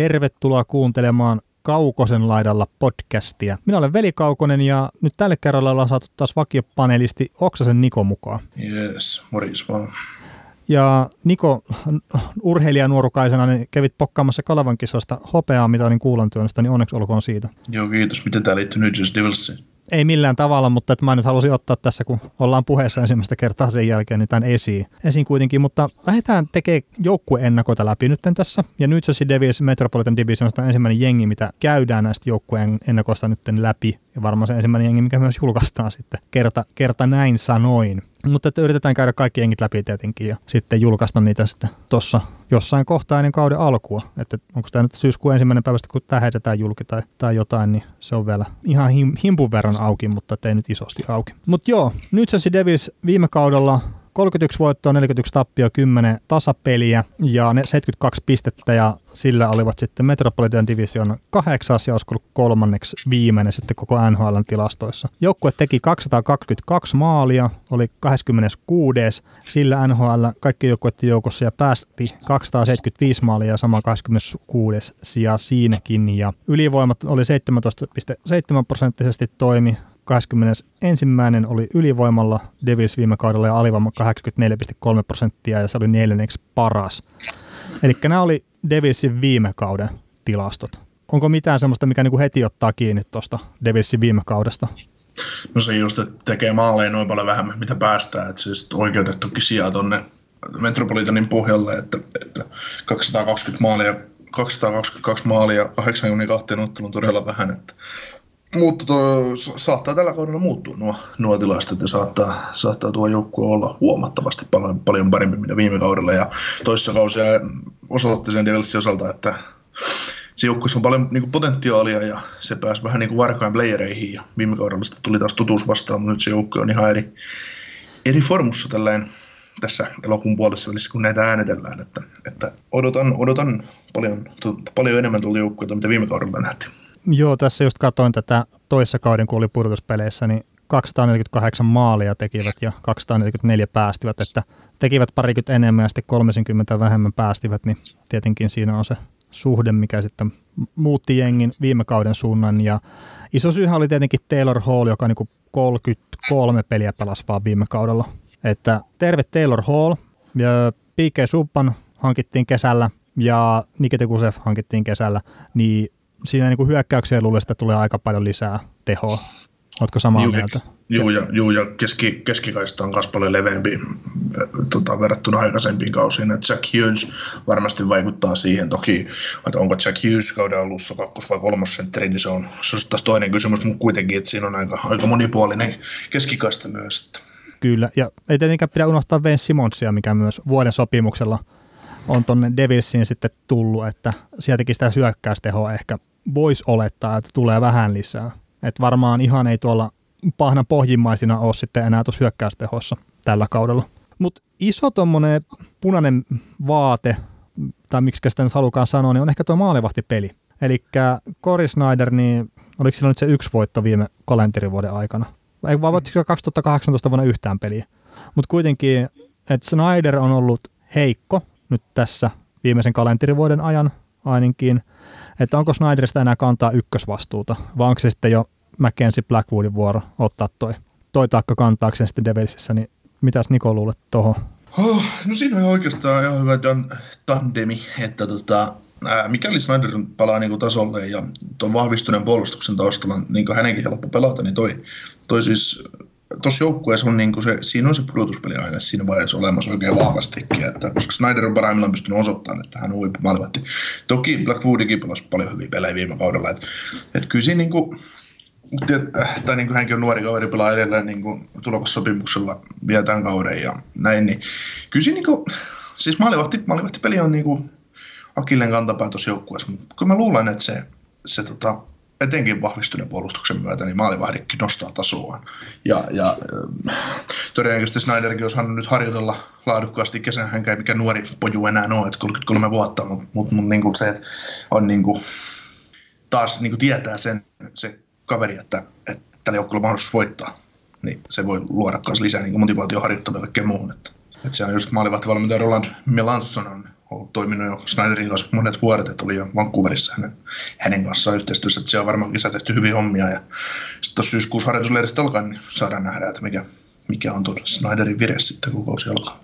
Tervetuloa kuuntelemaan Kaukosen laidalla podcastia. Minä olen Veli Kaukonen ja nyt tälle kerralla ollaan saatu taas vakiopanelisti Oksasen Niko mukaan. Yes, morjens vaan. Ja Niko, urheilijanuorukaisena, niin kävit pokkaamassa Kalavan kisoista hopeaa mitalin kuulantyönnöstä, niin onneksi olkoon siitä. Joo, kiitos. Miten tämä liittyy New Jersey Devilsiin? Ei millään tavalla, mutta että mä nyt halusin ottaa tässä, kun ollaan puheessa ensimmäistä kertaa sen jälkeen, niin tämän esiin. Esiin kuitenkin, mutta lähdetään tekemään joukkueennakoita läpi nyt tässä. Ja nyt se Devils Metropolitan Division on ensimmäinen jengi, mitä käydään näistä joukkueen ennakoista nyt läpi. Ja varmaan se ensimmäinen jengi, mikä myös julkaistaan sitten kerta, kerta näin sanoin. Mutta että yritetään käydä kaikki jengit läpi tietenkin ja sitten julkaista niitä sitten tuossa jossain kohtaa ennen kauden alkua. Että onko tämä nyt syyskuun ensimmäinen päivästä, kun tämä heitetään julki tai, tai jotain, niin se on vielä ihan him, himpun verran auki, mutta ei nyt isosti auki. Mutta joo, nyt se Devils viime kaudella 31 voittoa, 41 tappio, 10 tasapeliä ja ne 72 pistettä ja sillä olivat sitten Metropolitan Division kahdeksas ja olisiko kolmanneksi viimeinen sitten koko NHLn tilastoissa. Joukkue teki 222 maalia, oli 26. Sillä NHL kaikki joukkueiden joukossa ja päästi 275 maalia ja sama 26. sija siinäkin ja ylivoimat oli 17,7 prosenttisesti toimi, 21. oli ylivoimalla Devils viime kaudella ja alivoima 84,3 prosenttia ja se oli neljänneksi paras. Eli nämä oli Devilsin viime kauden tilastot. Onko mitään sellaista, mikä niinku heti ottaa kiinni tuosta Devilsin viime kaudesta? No se just, että tekee maaleja noin paljon vähemmän, mitä päästään, että siis oikeutettukin sijaa tuonne Metropolitanin pohjalle, että, että 220 maalia 222 maalia 82 ottelun todella vähän, että mutta tuo, saattaa tällä kaudella muuttua nuo, nuo tilastot ja saattaa, saattaa tuo joukkue olla huomattavasti paljon, paljon parempi mitä viime kaudella. Ja toisessa kausia osoitti sen Devilsin osalta, että se joukkueessa on paljon niin kuin potentiaalia ja se pääsi vähän niin kuin varkain playereihin ja viime kaudella sitten tuli taas tutuus vastaan, mutta nyt se joukkue on ihan eri, eri formussa tälleen tässä elokuun puolessa välissä, kun näitä äänetellään, että, että odotan, odotan paljon, paljon enemmän tuolta joukkueelta, mitä viime kaudella nähtiin. Joo, tässä just katsoin tätä toissa kauden, kun oli pudotuspeleissä, niin 248 maalia tekivät ja 244 päästivät, että tekivät parikymmentä enemmän ja sitten 30 vähemmän päästivät, niin tietenkin siinä on se suhde, mikä sitten muutti jengin viime kauden suunnan. Ja iso syyhän oli tietenkin Taylor Hall, joka niin 33 peliä pelasi vaan viime kaudella. Että terve Taylor Hall, ja P.K. Subban hankittiin kesällä ja Nikita Kusev hankittiin kesällä, niin siinä niin kuin hyökkäykseen luulen, että tulee aika paljon lisää tehoa. Oletko samaa juu, mieltä? Joo, ja, juu, ja keski, keskikaista on myös paljon leveämpi tota, verrattuna aikaisempiin kausiin. että Jack Hughes varmasti vaikuttaa siihen. Toki, että onko Jack Hughes kauden alussa kakkos- vai kolmosentteri, niin se on, se on taas toinen kysymys, mutta kuitenkin, että siinä on aika, aika monipuolinen keskikaista myös. Kyllä, ja ei tietenkään pidä unohtaa Vince Simonsia, mikä myös vuoden sopimuksella on tuonne Devilsiin sitten tullut, että sieltäkin sitä hyökkäystehoa ehkä voisi olettaa, että tulee vähän lisää. Et varmaan ihan ei tuolla pahna pohjimmaisina ole sitten enää tuossa hyökkäystehossa tällä kaudella. Mutta iso tuommoinen punainen vaate, tai miksi sitä nyt halukaan sanoa, niin on ehkä tuo maalivahtipeli. Eli Cory Snyder, niin oliko sillä nyt se yksi voitto viime kalenterivuoden aikana? Ei vaan 2018 vuonna yhtään peliä. Mutta kuitenkin, että Snyder on ollut heikko nyt tässä viimeisen kalenterivuoden ajan ainakin – että onko Snyderista enää kantaa ykkösvastuuta, vai onko se sitten jo Mackenzie Blackwoodin vuoro ottaa toi, toi taakka kantaakseen sitten Devilsissä, niin mitäs Niko luulet tuohon? Oh, no siinä on oikeastaan ihan hyvä tandemi, että tota, ää, mikäli Snyder palaa niin kuin tasolle ja tuon vahvistuneen puolustuksen taustalla, niin kuin hänenkin helppo pelata, niin toi, toi siis tuossa joukkueessa on niin se, siinä on se pudotuspeli aina siinä vaiheessa olemassa oikein vahvastikin, että koska Snyder on parhaimmillaan pystynyt osoittamaan, että hän on huippumaalivatti. Toki Blackwoodikin pelasi paljon hyviä pelejä viime kaudella, että, että kyllä siinä niin kuin, tai niin kuin hänkin on nuori kaveri, pelaa edelleen niin kuin sopimuksella vielä tämän kauden ja näin, niin kyllä siinä niin kuin, siis maalivahti, maalivahtipeli on niin kuin Akillen kantapää tuossa joukkueessa, mutta kyllä mä luulen, että se, se tota, etenkin vahvistuneen puolustuksen myötä, niin maalivahdikki nostaa tasoaan. Ja, ja todennäköisesti Snyderkin olisi nyt harjoitella laadukkaasti kesän, hän ei mikä nuori poju enää ole, että 33 vuotta, mutta mut, mut, niin se, että on niin kuin, taas niin kuin tietää sen se kaveri, että, että tällä joukkueella mahdollisuus voittaa, niin se voi luoda myös lisää niin motivaatioharjoittelua ja kaikkeen muuhun. Että, että se on just maalivahtivalmentaja Roland Melanson on, ollut toiminut jo Snyderin kanssa monet vuodet, että oli jo Vancouverissa hänen, hänen kanssaan yhteistyössä, että siellä on varmaan kisä tehty hyvin hommia ja sitten syyskuussa harjoitusleiristä alkaa, niin saadaan nähdä, että mikä, mikä on tuolla Snyderin vire sitten, kun kausi alkaa.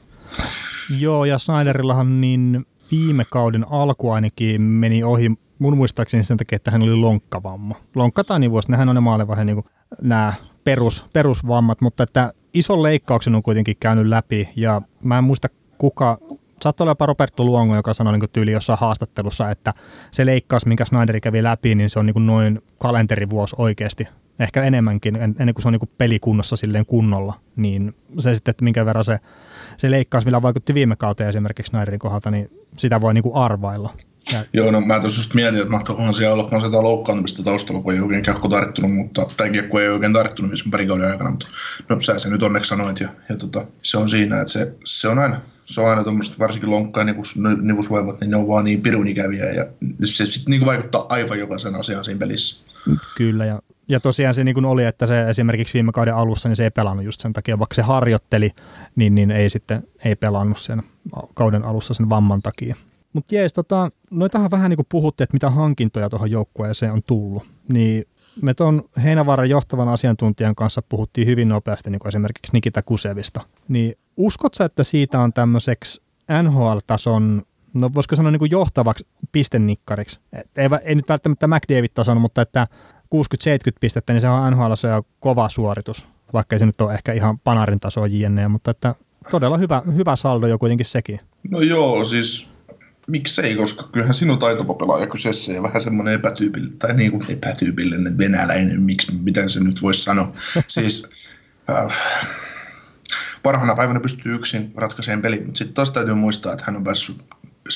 Joo, ja Snyderillahan niin viime kauden alku ainakin meni ohi mun muistaakseni sen takia, että hän oli lonkkavamma. Lonkka tai niin vuosi, nehän on ne maalevahin niin nämä perus, perusvammat, mutta että ison leikkauksen on kuitenkin käynyt läpi ja mä en muista kuka, saattoi olla jopa Roberto Luongo, joka sanoi niin tyyli jossain haastattelussa, että se leikkaus, minkä Snyderi kävi läpi, niin se on niin noin kalenterivuosi oikeasti ehkä enemmänkin, ennen kuin se on niin pelikunnossa silleen kunnolla, niin se sitten, että minkä verran se, se leikkaus, millä vaikutti viime kauteen esimerkiksi Snyderin kohdalta, niin sitä voi niin arvailla. Ja... Joo, no mä tuossa just mietin, että mahtoikohan siellä olla vaan sitä loukkaantumista taustalla, kun ei oikein kiekko tarttunut, mutta, tai kiekko ei oikein tarttunut missä parin kauden aikana, mutta no sä se nyt onneksi sanoit, ja, ja tota, se on siinä, että se, se on aina, se on aina tuommoista varsinkin lonkkaa nivus, nivusvoivat, niin ne on vaan niin pirun ikäviä, ja se sitten niin vaikuttaa aivan jokaisen asian siinä pelissä. Kyllä, ja ja tosiaan se niin oli, että se esimerkiksi viime kauden alussa niin se ei pelannut just sen takia, vaikka se harjoitteli, niin, niin ei sitten ei pelannut sen kauden alussa sen vamman takia. Mutta jees, tota, noitahan vähän niin kuin puhuttiin, että mitä hankintoja tuohon joukkueeseen on tullut. Niin me tuon Heinävaaran johtavan asiantuntijan kanssa puhuttiin hyvin nopeasti niin kuin esimerkiksi Nikita Kusevista. Niin uskotko että siitä on tämmöiseksi NHL-tason, no voisiko sanoa niin kuin johtavaksi pistennikkariksi? Et ei, ei nyt välttämättä McDavid-tason, mutta että 60-70 pistettä, niin se on NHL se on kova suoritus, vaikka se nyt on ehkä ihan panarin tasoa jne, mutta että todella hyvä, hyvä saldo jo kuitenkin sekin. No joo, siis miksei, koska kyllähän sinun taitava pelaaja kyseessä ja vähän semmoinen epätyypillinen, tai niin kuin epätyypillinen venäläinen, miksi, miten se nyt voisi sanoa. siis äh, parhaana päivänä pystyy yksin ratkaisemaan peli, mutta sitten taas täytyy muistaa, että hän on päässyt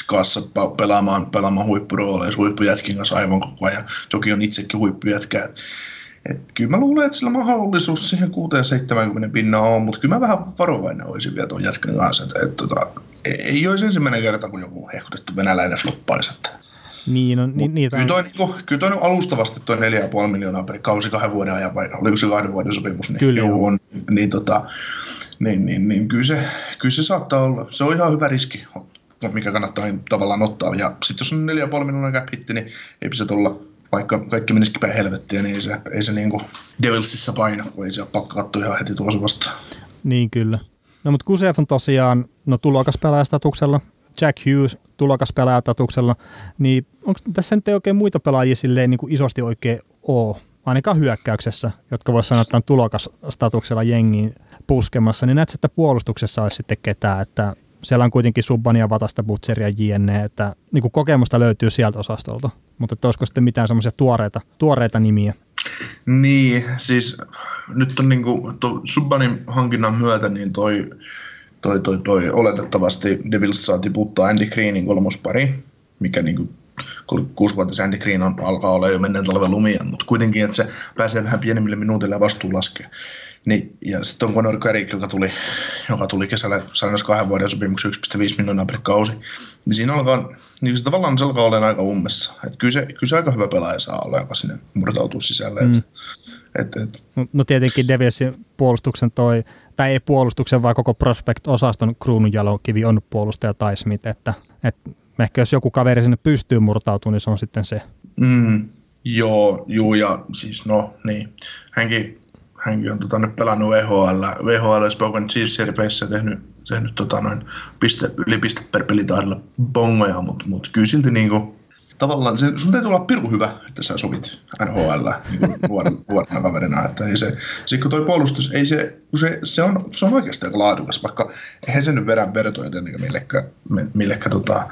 kanssa pelaamaan, pelaamaan huippurooleja huippujätkin kanssa aivan koko ajan. Toki on itsekin huippujätkä. Et, et kyllä mä luulen, että sillä mahdollisuus siihen 6-70 pinnaa on, mutta kyllä mä vähän varovainen olisin vielä tuon jätkän kanssa. Et, et, tota, ei olisi ensimmäinen kerta, kun joku hehkutettu venäläinen floppaisi. Että. Niin, no, ni, niitä kyllä, toi, niin, kyllä toi alustavasti toi 4,5 miljoonaa per kausi kahden vuoden ajan, vai oliko se kahden vuoden sopimus? Niin, kyllä. Juu, on, niin, tota, niin, niin, niin kyllä, se, kyllä se saattaa olla. Se on ihan hyvä riski, mikä kannattaa tavallaan ottaa. Ja sitten jos on 4,5 miljoonaa cap hitti, niin ei se tulla vaikka kaikki menisikin päin helvettiä, niin ei se, ei se niinku Devilsissä paina, kun ei se ole pakko katsoa ihan heti tulossa vastaan. Niin kyllä. No mutta Kusev on tosiaan no, tulokaspelaajastatuksella, Jack Hughes tulokaspelaajastatuksella, niin onko tässä nyt ei oikein muita pelaajia silleen niin kuin isosti oikein ole, ainakaan hyökkäyksessä, jotka voisi sanoa, että on tulokastatuksella jengiin puskemassa, niin näetkö, että puolustuksessa olisi sitten ketään, että siellä on kuitenkin Subbania, Vatasta, Butcheria, JNE, että niin kuin kokemusta löytyy sieltä osastolta, mutta että olisiko sitten mitään semmoisia tuoreita, tuoreita nimiä? Niin, siis nyt on niin kuin, Subbanin hankinnan myötä niin toi, toi, toi, toi oletettavasti Devils saa tiputtaa Andy Greenin kolmospari, mikä niin kuin kuusivuotias Andy Green on, alkaa olla jo menneen talven lumia, mutta kuitenkin, että se pääsee vähän pienemmille minuutille ja vastuu laskee. Niin, ja sitten on Conor Carrick, joka tuli, joka tuli kesällä saanut kahden vuoden sopimuksen 1,5 miljoonaa per kausi. Niin siinä alkaa, niin se tavallaan se alkaa olemaan aika ummessa. Et kyllä, se, kyllä se aika hyvä pelaaja saa olla, joka sinne murtautuu sisälle. Mm. Et, et. No, no tietenkin Devilsin puolustuksen toi, tai ei puolustuksen, vaan koko Prospect-osaston kruununjalokivi on puolustaja tai Smith, että, että ehkä jos joku kaveri sinne pystyy murtautumaan, niin se on sitten se. Mm, joo, juu, ja siis no niin, hänkin hänkin on tota, nyt pelannut VHL, VHL Spoken Chiefs tehnyt, tehnyt tota, noin piste, yli piste per pelitaidolla bongoja, mutta mut kyllä silti niinku, tavallaan se, sun täytyy olla pirun hyvä, että sä sovit NHL niin nuorena, kaverina. Että ei se, se, kun toi puolustus, ei se, se, se, on, se on oikeasti aika laadukas, vaikka eihän se nyt vedä vertoja tietenkin millekään, millekään tota,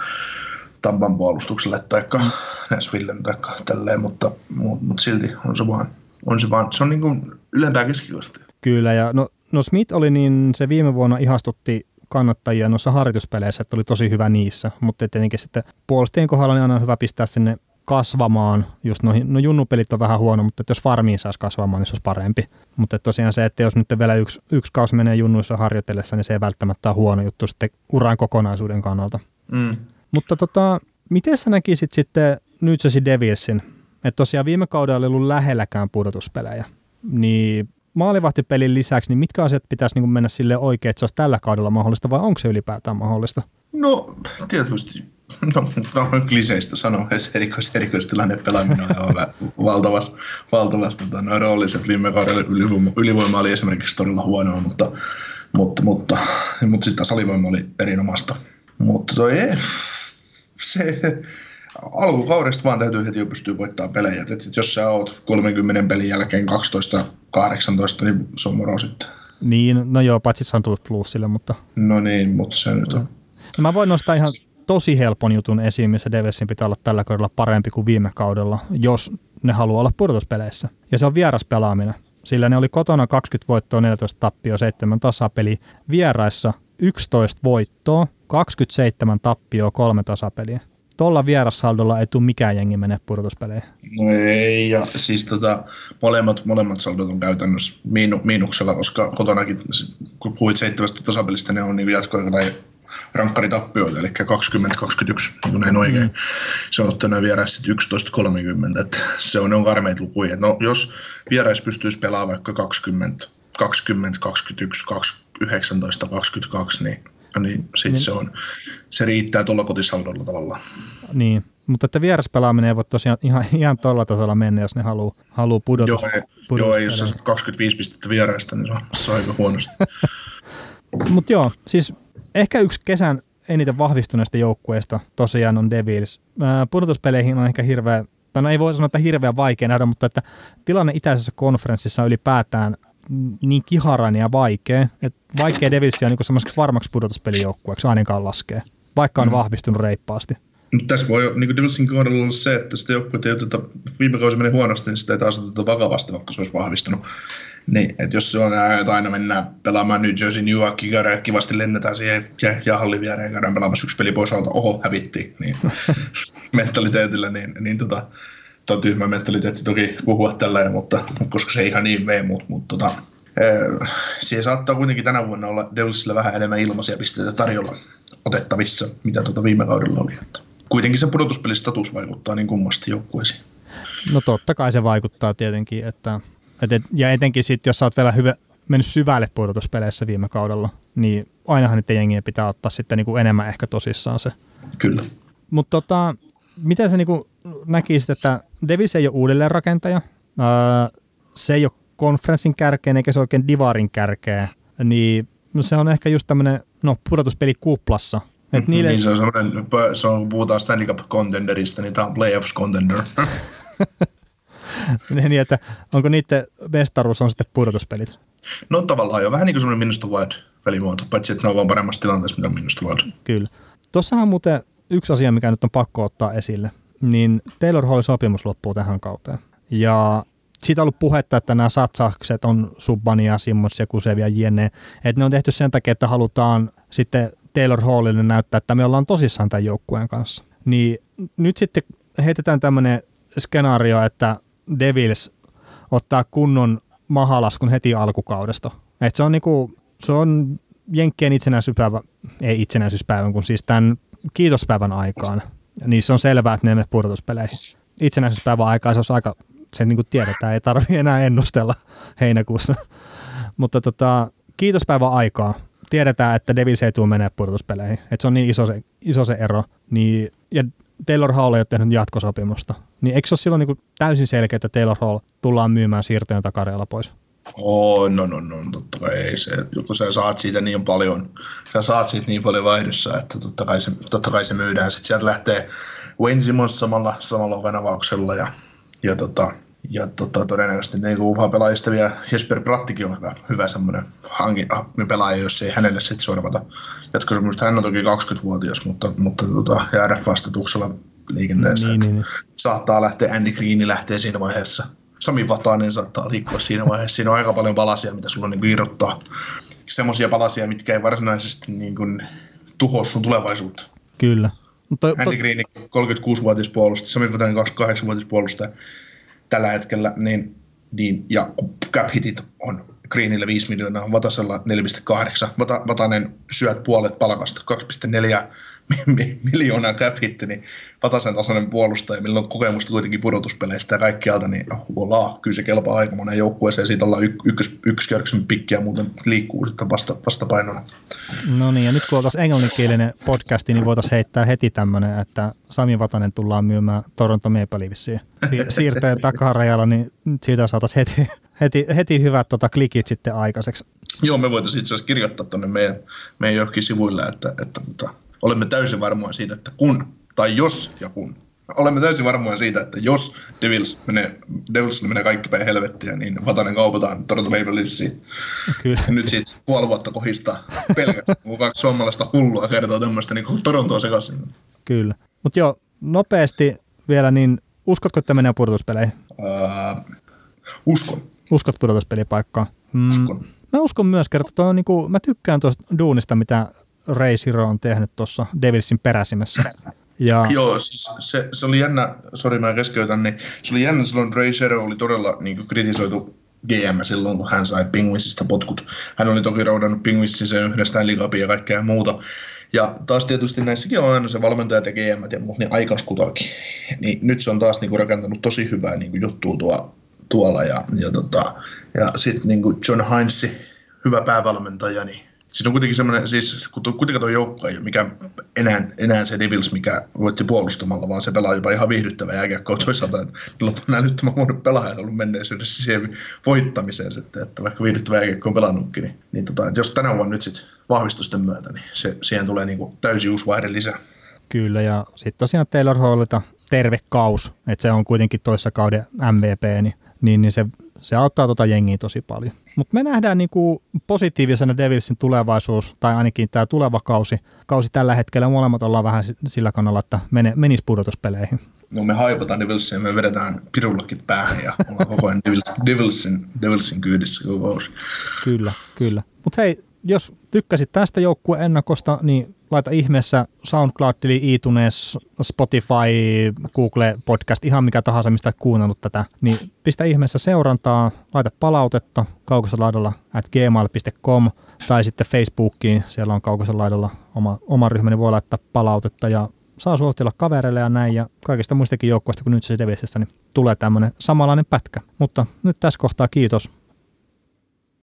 Tampan puolustukselle tai Nashvillen tai tälleen, mutta, mutta, mutta silti on se vaan on se vaan, se on niin kuin ylempää keskikosta. Kyllä, ja no, no Smith oli niin, se viime vuonna ihastutti kannattajia noissa harjoituspeleissä, että oli tosi hyvä niissä, mutta tietenkin sitten puolustajien kohdalla niin aina hyvä pistää sinne kasvamaan, just noihin, no junnupelit on vähän huono, mutta jos farmiin saisi kasvamaan, niin se olisi parempi. Mutta tosiaan se, että jos nyt vielä yksi, yksi kausi menee junnuissa harjoitellessa, niin se ei välttämättä ole huono juttu sitten uran kokonaisuuden kannalta. Mm. Mutta tota, miten sä näkisit sitten New Devilsin että tosiaan viime kaudella ei ollut lähelläkään pudotuspelejä, niin maalivahtipelin lisäksi, niin mitkä asiat pitäisi niin kuin mennä sille oikein, että se olisi tällä kaudella mahdollista, vai onko se ylipäätään mahdollista? No, tietysti No, no kliseistä sanoa, että erikois, erikoistilanne pelaaminen on aivan valtavasti, valtavasti tota, no, rooliset viime kaudella ylivoima, ylivoima, oli esimerkiksi todella huonoa, mutta, mutta, mutta, mutta sitten salivoima oli erinomaista. Mutta toi ei, se, alkukaudesta vaan täytyy heti jo pystyä voittamaan pelejä. Et, et jos sä oot 30 pelin jälkeen 12-18, niin se on moro sitten. Niin, no joo, paitsi se on tullut plussille, mutta... No niin, mutta se nyt on. No mä voin nostaa ihan tosi helpon jutun esiin, missä Devesin pitää olla tällä kaudella parempi kuin viime kaudella, jos ne haluaa olla pudotuspeleissä. Ja se on vieraspelaaminen. Sillä ne oli kotona 20 voittoa, 14 tappio, 7 tasapeli. Vieraissa 11 voittoa, 27 tappio, 3 tasapeliä. Tuolla vierassaldolla ei tule mikään jengi mene pudotuspeleihin. No ei, ja siis tota, molemmat, molemmat saldot on käytännössä miinu, miinuksella, koska kotonakin, kun puhuit seitsemästä tasapelistä, ne on niin jatkoaikana rankkaritappioita, eli 20-21, niin näin oikein. Mm. Se on ottanut vierais 11-30, että se on, ne on karmeita lukuja. No, jos vierais pystyisi pelaamaan vaikka 20, 20, 21, 19, 22, niin niin sit niin. se, on, se riittää tuolla kotisaldolla tavallaan. Niin, mutta että vieraspelaaminen ei voi tosiaan ihan, ihan tuolla tasolla mennä, jos ne haluaa haluu pudota. Joo, ei, joo, ei jos sä 25 pistettä vieraista, niin se on, se on aika huonosti. mutta joo, siis Ehkä yksi kesän eniten vahvistuneista joukkueista tosiaan on Devils. Pudotuspeleihin on ehkä hirveä, tai no ei voi sanoa, että hirveän vaikea nähdä, mutta että tilanne itäisessä konferenssissa on ylipäätään niin kiharainen ja vaikea, että vaikea Devilsia niin semmoiseksi varmaksi pudotuspelijoukkueeksi ainakaan laskee, vaikka on mm. vahvistunut reippaasti. Mutta tässä voi niin Devilsin kohdalla olla se, että sitä joukkuetta ei oteta, viime kausi meni huonosti, niin sitä ei taas oteta vakavasti, vaikka se olisi vahvistunut. Niin, että jos se on että aina mennään pelaamaan New Jersey, New York, ja kivasti lennetään siihen ja, ja hallin viereen, käydään pelaamassa yksi peli pois alta, oho, hävitti, niin mentaliteetillä, niin, niin tota, on tyhmä mentaliteetti toki puhua tällä, mutta koska se ei ihan niin mene, mutta, mutta tota, siihen saattaa kuitenkin tänä vuonna olla Devilsillä vähän enemmän ilmaisia pisteitä tarjolla otettavissa, mitä tuota viime kaudella oli. Että kuitenkin se pudotuspelistatus vaikuttaa niin kummasti joukkueisiin. No totta kai se vaikuttaa tietenkin, että et, et, ja etenkin sitten, jos sä oot vielä hyvä, mennyt syvälle pudotuspeleissä viime kaudella, niin ainahan niiden jengien pitää ottaa sitten niinku enemmän ehkä tosissaan se. Kyllä. Mutta tota, miten sä niinku näkisit, että Davis ei ole uudelleenrakentaja, se ei ole konferenssin kärkeen eikä se oikein divarin kärkeä, niin no se on ehkä just tämmöinen no, pudotuspeli kuplassa. Et mm-hmm. niille... Niin se on semmoinen, se on, kun puhutaan Stanley Cup contenderista, niin tämä on playoffs contender. niin, että onko niiden mestaruus on sitten pudotuspelit? No tavallaan jo, vähän niin kuin semmoinen Minusta Wild-pelimuoto, paitsi että ne on vaan paremmassa tilanteessa, mitä Minusta Wild. Kyllä. Tuossahan on muuten yksi asia, mikä nyt on pakko ottaa esille, niin Taylor Hallin sopimus loppuu tähän kauteen. Ja siitä on ollut puhetta, että nämä satsaukset on Subbania, Simmons ja Kusevia jne. Että ne on tehty sen takia, että halutaan sitten Taylor Hallille näyttää, että me ollaan tosissaan tämän joukkueen kanssa. Niin nyt sitten heitetään tämmöinen skenaario, että Devils ottaa kunnon mahalaskun heti alkukaudesta. Et se on niinku, se on Jenkkien itsenäisyyspäivä, ei itsenäisyyspäivän, kun siis tämän kiitospäivän aikaan. Se on selvää, että ne menevät pudotuspeleihin. Itsenäisyyspäivän aikaa se olisi aika, se niin kuin tiedetään, ei tarvitse enää ennustella heinäkuussa. Mutta tota, kiitospäivän aikaa tiedetään, että Devils ei tule menee pudotuspeleihin. Et se on niin iso se, iso se ero. Niin, ja Taylor Hall ei ole tehnyt jatkosopimusta, niin eikö se ole silloin niin täysin selkeä, että Taylor Hall tullaan myymään siirtojen takareella pois? Oh, no, no, no, totta kai ei se, kun sä saat siitä niin paljon, sä saat siitä niin paljon vaihdossa, että totta kai se, totta kai se myydään. Sitten sieltä lähtee Wayne Simmons samalla, samalla venavauksella ja, ja, tota, ja tota, todennäköisesti niin kuin pelaajista vielä Jesper Brattikin on hyvä, hyvä semmoinen hanki, pelaaja, jos ei hänelle sitten sorvata jatkosopimusta. Hän on toki 20-vuotias, mutta, mutta tota, RF-vastatuksella liikenteessä. Niin, niin, niin. Saattaa lähteä, Andy Green lähtee siinä vaiheessa. Sami Vatanen saattaa liikkua siinä vaiheessa. Siinä on aika paljon palasia, mitä sulla niin irrottaa. Semmoisia palasia, mitkä ei varsinaisesti niin kuin, tuhoa sun tulevaisuutta. Kyllä. Mutta, Andy Green 36-vuotias puolustaja, Sami Vatanen 28-vuotias puolustaja tällä hetkellä, niin, niin, ja cap hitit on Greenille 5 miljoonaa, Vatasella 4,8. Vata, Vatanen syöt puolet palkasta, 2,4 miljoonaa cap hitti, niin Vatasen tasoinen puolustaja, millä on kokemusta kuitenkin pudotuspeleistä ja kaikkialta, niin voila, kyllä se kelpaa aika monen joukkueeseen. Siitä ollaan y- ykkös, ykköskierroksen pikkiä muuten liikkuu sitten vasta, vastapainona. No niin, ja nyt kun oltaisiin englanninkielinen podcasti, niin voitaisiin heittää heti tämmöinen, että Sami Vatanen tullaan myymään Toronto Maple Leafsiin. Si- siirteen takarajalla, niin siitä saataisiin heti, heti, heti hyvät tota, klikit sitten aikaiseksi. Joo, me voitaisiin itse asiassa kirjoittaa tuonne meidän, meidän johonkin sivuille, että, että, että olemme täysin varmoja siitä, että kun, tai jos ja kun, olemme täysin varmoja siitä, että jos Devils menee, Devils menee kaikki päin helvettiä, niin Vatanen kaupataan Toronto Maple Leafsiin. Kyllä. Ja nyt siitä puoli vuotta kohistaa pelkästään, kun kaksi suomalaista hullua kertoo tämmöistä niin Torontoa sekaisin. Kyllä. Mutta joo, nopeasti vielä, niin uskotko, että menee pudotuspeleihin? Uh, uskon. Uskot pudotuspelipaikkaan? Mm, uskon. Mä uskon myös, että niinku, mä tykkään tuosta duunista, mitä Ray Siro on tehnyt tuossa Devilsin peräsimessä. Ja... Joo, siis se, se oli jännä, sori mä keskeytän, niin se oli jännä silloin Ray Siro oli todella niin kuin kritisoitu GM silloin, kun hän sai Penguinsista potkut. Hän oli toki roudannut Penguinsin sen yhdestään ligapia ja kaikkea muuta. Ja taas tietysti näissäkin on aina se valmentajat ja GM ja muut, niin aikaskutakin. Niin nyt se on taas niin kuin rakentanut tosi hyvää niin kuin juttua tuo, tuolla. Ja, ja, tota, ja sitten niin John Heinz, hyvä päävalmentaja, niin Siinä on kuitenkin semmoinen, siis kuitenkaan tuo joukko ei ole mikä enää, enää se Devils, mikä voitti puolustamalla, vaan se pelaa jopa ihan viihdyttävä jääkiekkoa toisaalta. Että niillä on älyttömän huono pelaaja ollut menneisyydessä siihen voittamiseen sitten, että vaikka viihdyttävä jääkiekko on pelannutkin, niin, niin tota, jos tänä vuonna nyt sitten vahvistusten myötä, niin se, siihen tulee niinku täysin uusi vaihde lisää. Kyllä, ja sitten tosiaan Taylor Hallita terve kaus, että se on kuitenkin toissa kauden MVP, niin, niin, niin se se auttaa tuota jengiä tosi paljon. Mutta me nähdään niinku positiivisena Devilsin tulevaisuus, tai ainakin tämä tuleva kausi. Kausi tällä hetkellä molemmat ollaan vähän sillä kannalla, että mene, menisi pudotuspeleihin. No me haipataan Devilsia, me vedetään pirullakit päähän ja ollaan koko ajan Devilsin, Devilsin kyydissä koko kausi. Kyllä, kyllä. Mutta hei, jos tykkäsit tästä joukkueen ennakosta, niin laita ihmeessä SoundCloud-tili, iTunes, Spotify, Google Podcast, ihan mikä tahansa, mistä olet kuunnellut tätä, niin pistä ihmeessä seurantaa, laita palautetta kaukosalaidalla at gmail.com tai sitten Facebookiin, siellä on kaukosalaidalla oma, oma ryhmäni, niin voi laittaa palautetta ja saa suositella kavereille ja näin, ja kaikista muistakin joukkoista kuin nyt se niin tulee tämmöinen samanlainen pätkä. Mutta nyt tässä kohtaa kiitos